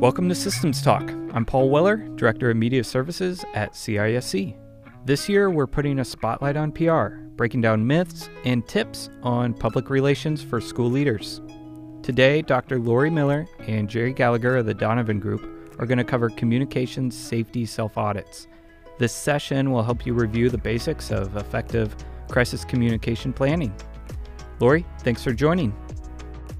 Welcome to Systems Talk. I'm Paul Weller, Director of Media Services at CISC. This year, we're putting a spotlight on PR, breaking down myths and tips on public relations for school leaders. Today, Dr. Lori Mueller and Jerry Gallagher of the Donovan Group are going to cover communications safety self audits. This session will help you review the basics of effective crisis communication planning. Lori, thanks for joining.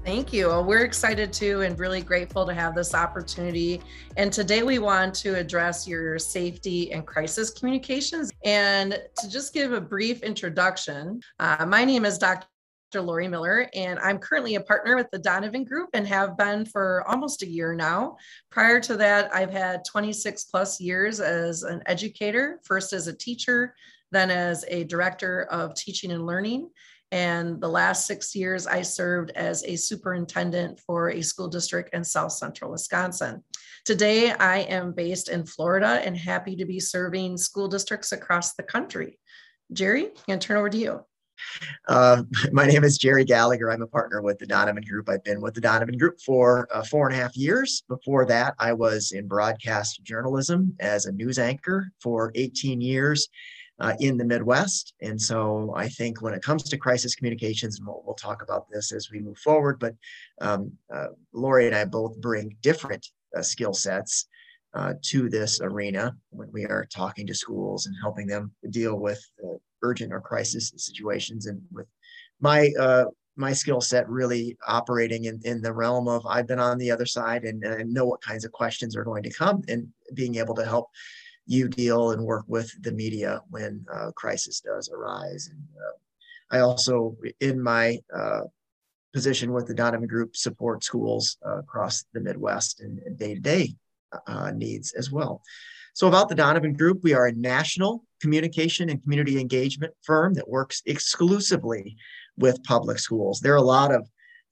Thank you. Well, we're excited too and really grateful to have this opportunity. And today we want to address your safety and crisis communications. And to just give a brief introduction, uh, my name is Dr. Lori Mueller, and I'm currently a partner with the Donovan Group and have been for almost a year now. Prior to that, I've had 26 plus years as an educator, first as a teacher, then as a director of teaching and learning, and the last six years, I served as a superintendent for a school district in South Central Wisconsin. Today, I am based in Florida and happy to be serving school districts across the country. Jerry, I'm going to turn over to you. Uh, my name is Jerry Gallagher. I'm a partner with the Donovan Group. I've been with the Donovan Group for uh, four and a half years. Before that, I was in broadcast journalism as a news anchor for 18 years uh, in the Midwest. And so I think when it comes to crisis communications, and we'll, we'll talk about this as we move forward, but um, uh, Lori and I both bring different uh, skill sets uh, to this arena when we are talking to schools and helping them deal with urgent or crisis situations. And with my uh, my skill set really operating in, in the realm of I've been on the other side and, and know what kinds of questions are going to come and being able to help you deal and work with the media when uh, crisis does arise. And uh, I also, in my uh, position with the Donovan Group, support schools uh, across the Midwest and day to day needs as well. So, about the Donovan Group, we are a national communication and community engagement firm that works exclusively with public schools. There are a lot of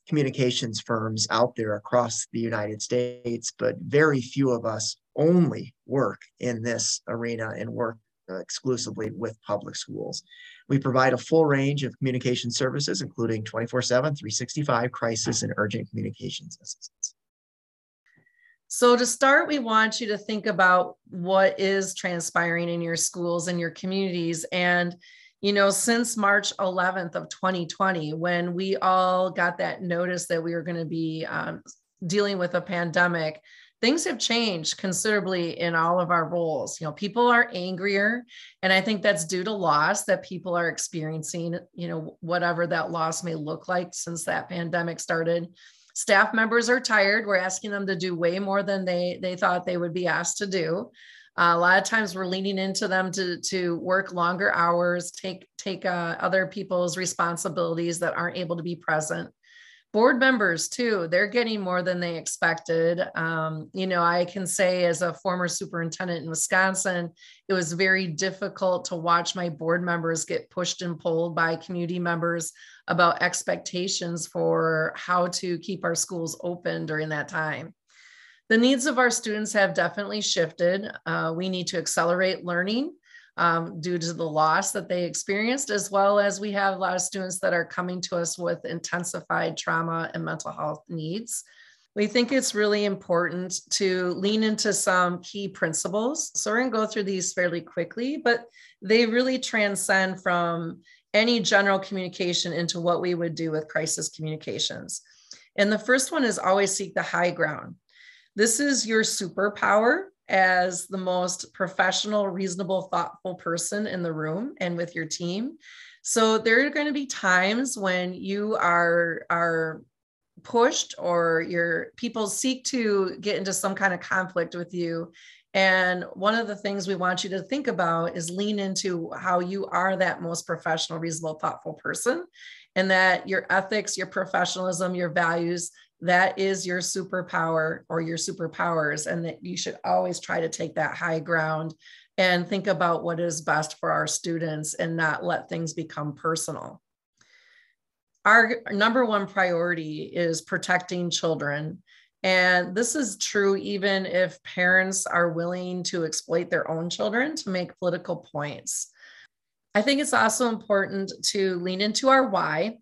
communications firms out there across the United States, but very few of us only work in this arena and work uh, exclusively with public schools. We provide a full range of communication services, including 24 7, 365 crisis and urgent communications assistance. So, to start, we want you to think about what is transpiring in your schools and your communities. And, you know, since March 11th of 2020, when we all got that notice that we were going to be um, dealing with a pandemic, things have changed considerably in all of our roles. You know, people are angrier, and I think that's due to loss that people are experiencing, you know, whatever that loss may look like since that pandemic started. Staff members are tired. We're asking them to do way more than they they thought they would be asked to do. Uh, a lot of times we're leaning into them to to work longer hours, take take uh, other people's responsibilities that aren't able to be present. Board members too they're getting more than they expected. Um, you know i can say as a former superintendent in wisconsin it was very difficult to watch my board members get pushed and pulled by community members about expectations for how to keep our schools open during that time the needs of our students have definitely shifted uh, we need to accelerate learning um, due to the loss that they experienced, as well as we have a lot of students that are coming to us with intensified trauma and mental health needs. We think it's really important to lean into some key principles. So, we're going to go through these fairly quickly, but they really transcend from any general communication into what we would do with crisis communications. And the first one is always seek the high ground. This is your superpower as the most professional, reasonable, thoughtful person in the room and with your team. So there are going to be times when you are are pushed or your people seek to get into some kind of conflict with you and one of the things we want you to think about is lean into how you are that most professional, reasonable, thoughtful person, and that your ethics, your professionalism, your values that is your superpower or your superpowers and that you should always try to take that high ground and think about what is best for our students and not let things become personal. Our number one priority is protecting children and this is true even if parents are willing to exploit their own children to make political points. I think it's also important to lean into our why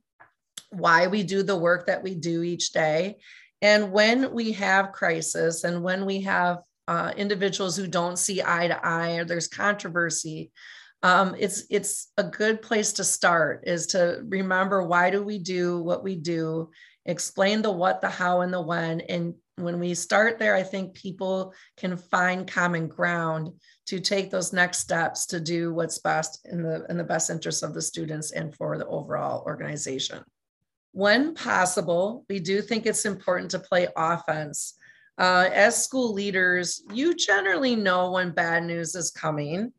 why we do the work that we do each day. And when we have crisis and when we have uh, individuals who don't see eye to eye or there's controversy, um, it's it's a good place to start is to remember why do we do what we do explain the what the how and the when. And when we start there i think people can find common ground to take those next steps to do what's best in the in the best interest of the students and for the overall organization when possible we do think it's important to play offense. Uh, as school leaders you generally know when bad news is coming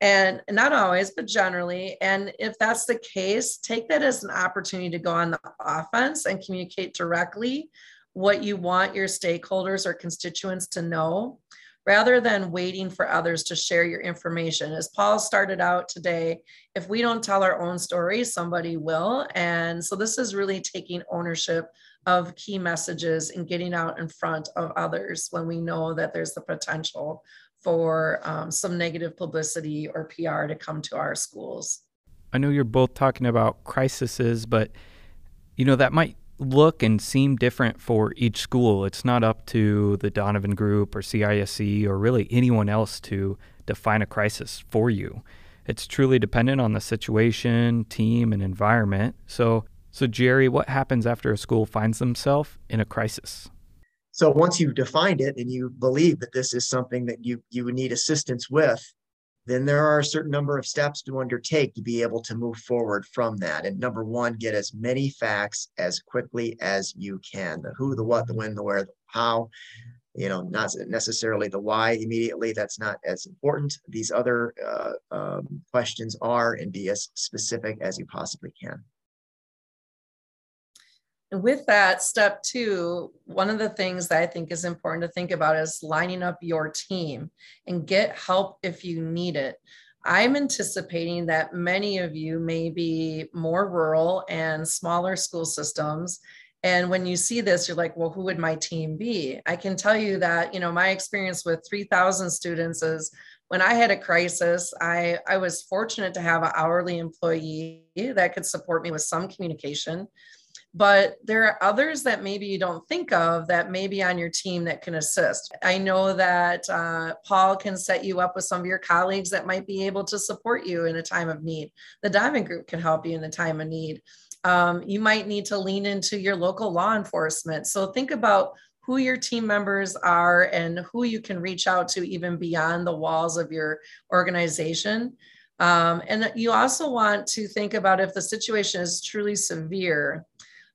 and not always but generally. And if that's the case take that as an opportunity to go on the offense and communicate directly what you want your stakeholders or constituents to know rather than waiting for others to share your information as paul started out today if we don't tell our own stories somebody will and so this is really taking ownership of key messages and getting out in front of others when we know that there's the potential for um, some negative publicity or PR to come to our schools. I know you're both talking about crises, but you know that might look and seem different for each school. It's not up to the Donovan Group or CISC or really anyone else to define a crisis for you. It's truly dependent on the situation, team, and environment. So, so Jerry, what happens after a school finds themselves in a crisis? So once you've defined it and you believe that this is something that you you would need assistance with, then there are a certain number of steps to undertake to be able to move forward from that. And number one, get as many facts as quickly as you can. The who, the what, the when, the where, the how. You know, not necessarily the why immediately. That's not as important. These other uh, um, questions are, and be as specific as you possibly can. And with that, step two, one of the things that I think is important to think about is lining up your team and get help if you need it. I'm anticipating that many of you may be more rural and smaller school systems. And when you see this, you're like, well, who would my team be? I can tell you that, you know, my experience with 3,000 students is when I had a crisis, I, I was fortunate to have an hourly employee that could support me with some communication but there are others that maybe you don't think of that may be on your team that can assist. I know that uh, Paul can set you up with some of your colleagues that might be able to support you in a time of need. The Donovan Group can help you in a time of need. Um, you might need to lean into your local law enforcement. So think about who your team members are and who you can reach out to even beyond the walls of your organization. Um, and you also want to think about if the situation is truly severe,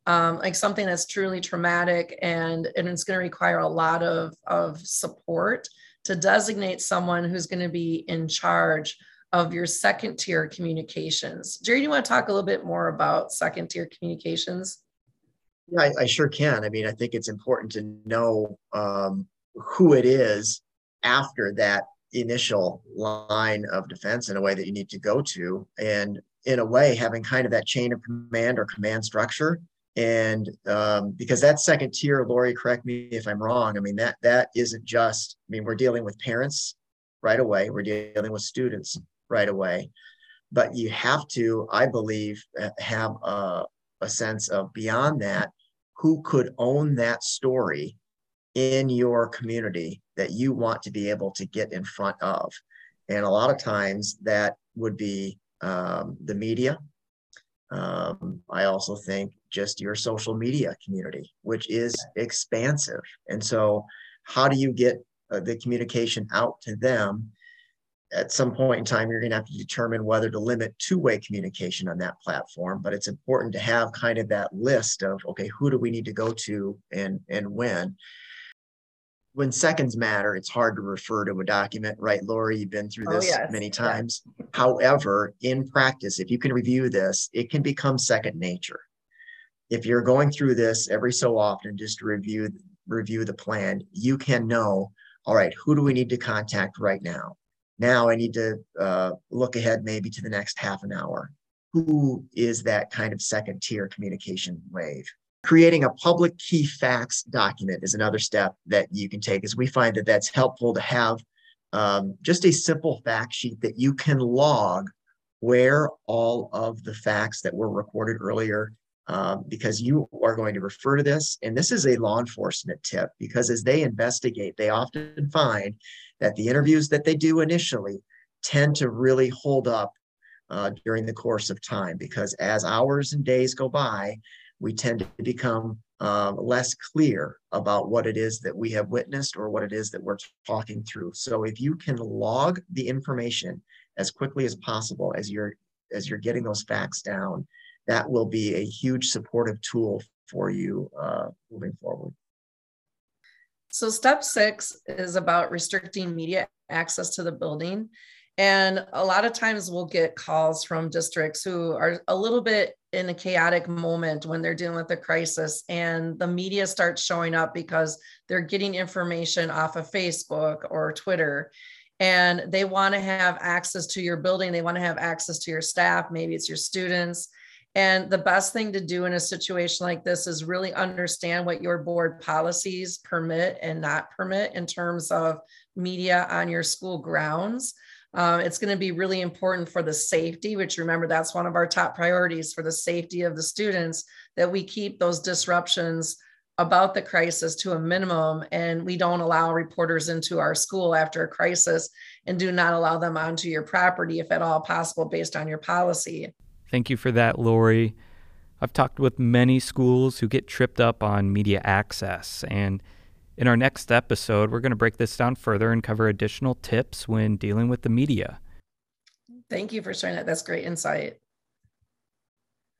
um, like something that's truly traumatic and, and it's going to require a lot of, of support to designate someone who's going to be in charge of your second tier communications. Jerry, do you want to talk a little bit more about second tier communications? Yeah, I, I sure can. I mean, I think it's important to know um, who it is after that initial line of defense in a way that you need to go to. And in a way, having kind of that chain of command or command structure and um, because that second tier lori correct me if i'm wrong i mean that that isn't just i mean we're dealing with parents right away we're dealing with students right away. But you have to i believe have a, a sense of beyond that who could own that story in your community that you want to be able to get in front of. And a lot of times that would be um, the media um, I also think just your social media community, which is expansive. And so, how do you get uh, the communication out to them? At some point in time, you're going to have to determine whether to limit two way communication on that platform. But it's important to have kind of that list of, okay, who do we need to go to and, and when? When seconds matter, it's hard to refer to a document, right, Lori? You've been through oh, this oh, yes. many times. Yeah. However, in practice, if you can review this, it can become second nature. If you're going through this every so often, just to review review the plan, you can know, all right, who do we need to contact right now? Now I need to uh, look ahead maybe to the next half an hour. Who is that kind of second tier communication wave? Creating a public key facts document is another step that you can take as we find that that's helpful to have um, just a simple fact sheet that you can log where all of the facts that were recorded earlier um, because you are going to refer to this. And this is a law enforcement tip because as they investigate, they often find that the interviews that they do initially tend to really hold up uh, during the course of time because as hours and days go by, we tend to become um, less clear about what it is that we have witnessed or what it is that we're talking through. So if you can log the information as quickly as possible as you're as you're getting those facts down, that will be a huge supportive tool for you uh, moving forward. So step six is about restricting media access to the building. And a lot of times we'll get calls from districts who are a little bit in a chaotic moment when they're dealing with a crisis and the media starts showing up because they're getting information off of Facebook or Twitter and they want to have access to your building. They want to have access to your staff. Maybe it's your students. And the best thing to do in a situation like this is really understand what your board policies permit and not permit in terms of media on your school grounds. Um, it's going to be really important for the safety, which remember that's one of our top priorities for the safety of the students, that we keep those disruptions about the crisis to a minimum and we don't allow reporters into our school after a crisis and do not allow them onto your property if at all possible based on your policy. Thank you for that, Lori. I've talked with many schools who get tripped up on media access and in our next episode, we're going to break this down further and cover additional tips when dealing with the media. Thank you for sharing that. That's great insight.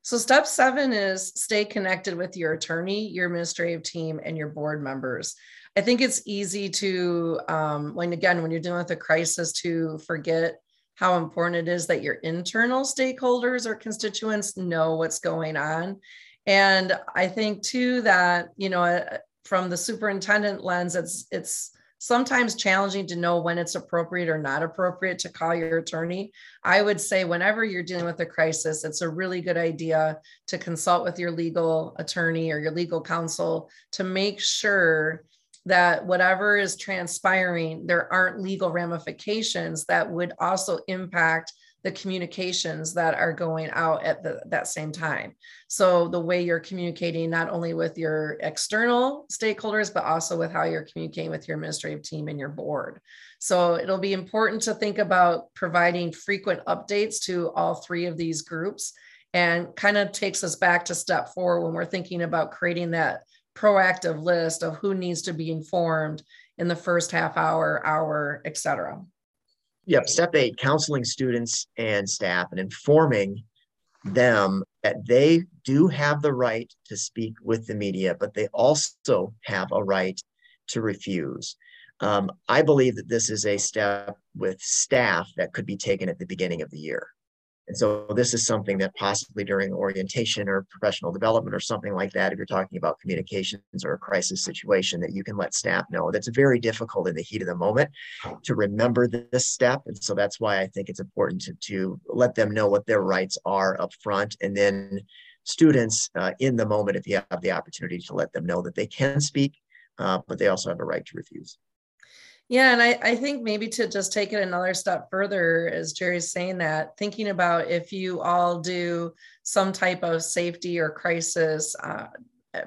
So, step seven is stay connected with your attorney, your administrative team, and your board members. I think it's easy to, um, when again, when you're dealing with a crisis, to forget how important it is that your internal stakeholders or constituents know what's going on. And I think too that, you know, from the superintendent lens, it's it's sometimes challenging to know when it's appropriate or not appropriate to call your attorney. I would say whenever you're dealing with a crisis, it's a really good idea to consult with your legal attorney or your legal counsel to make sure that whatever is transpiring, there aren't legal ramifications that would also impact the communications that are going out at the, that same time. So the way you're communicating not only with your external stakeholders, but also with how you're communicating with your administrative team and your board. So it'll be important to think about providing frequent updates to all three of these groups and kind of takes us back to step four when we're thinking about creating that proactive list of who needs to be informed in the first half hour, hour, et cetera. Yep. Step eight, counseling students and staff and informing them that they do have the right to speak with the media, but they also have a right to refuse. Um, I believe that this is a step with staff that could be taken at the beginning of the year. And so this is something that possibly during orientation or professional development or something like that, if you're talking about communications or a crisis situation, that you can let staff know. That's very difficult in the heat of the moment to remember this step. And so that's why I think it's important to, to let them know what their rights are up front. And then students uh, in the moment, if you have the opportunity to let them know that they can speak, uh, but they also have a right to refuse. Yeah, and I, I think maybe to just take it another step further, as Jerry's saying that, thinking about if you all do some type of safety or crisis, uh,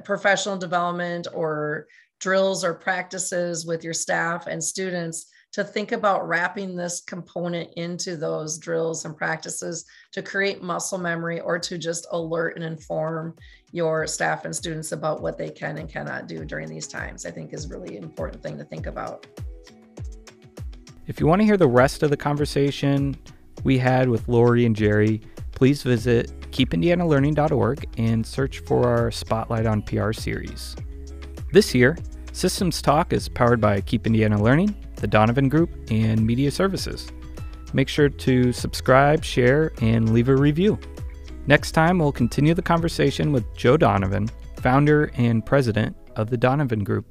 professional development or drills or practices with your staff and students, to think about wrapping this component into those drills and practices to create muscle memory or to just alert and inform your staff and students about what they can and cannot do during these times, I think is really important thing to think about. If you want to hear the rest of the conversation we had with Lori and Jerry, please visit keepindianalearning.org and search for our Spotlight on PR series. This year, Systems Talk is powered by Keep Indiana Learning, the Donovan Group, and Media Services. Make sure to subscribe, share, and leave a review. Next time, we'll continue the conversation with Joe Donovan, founder and president of the Donovan Group.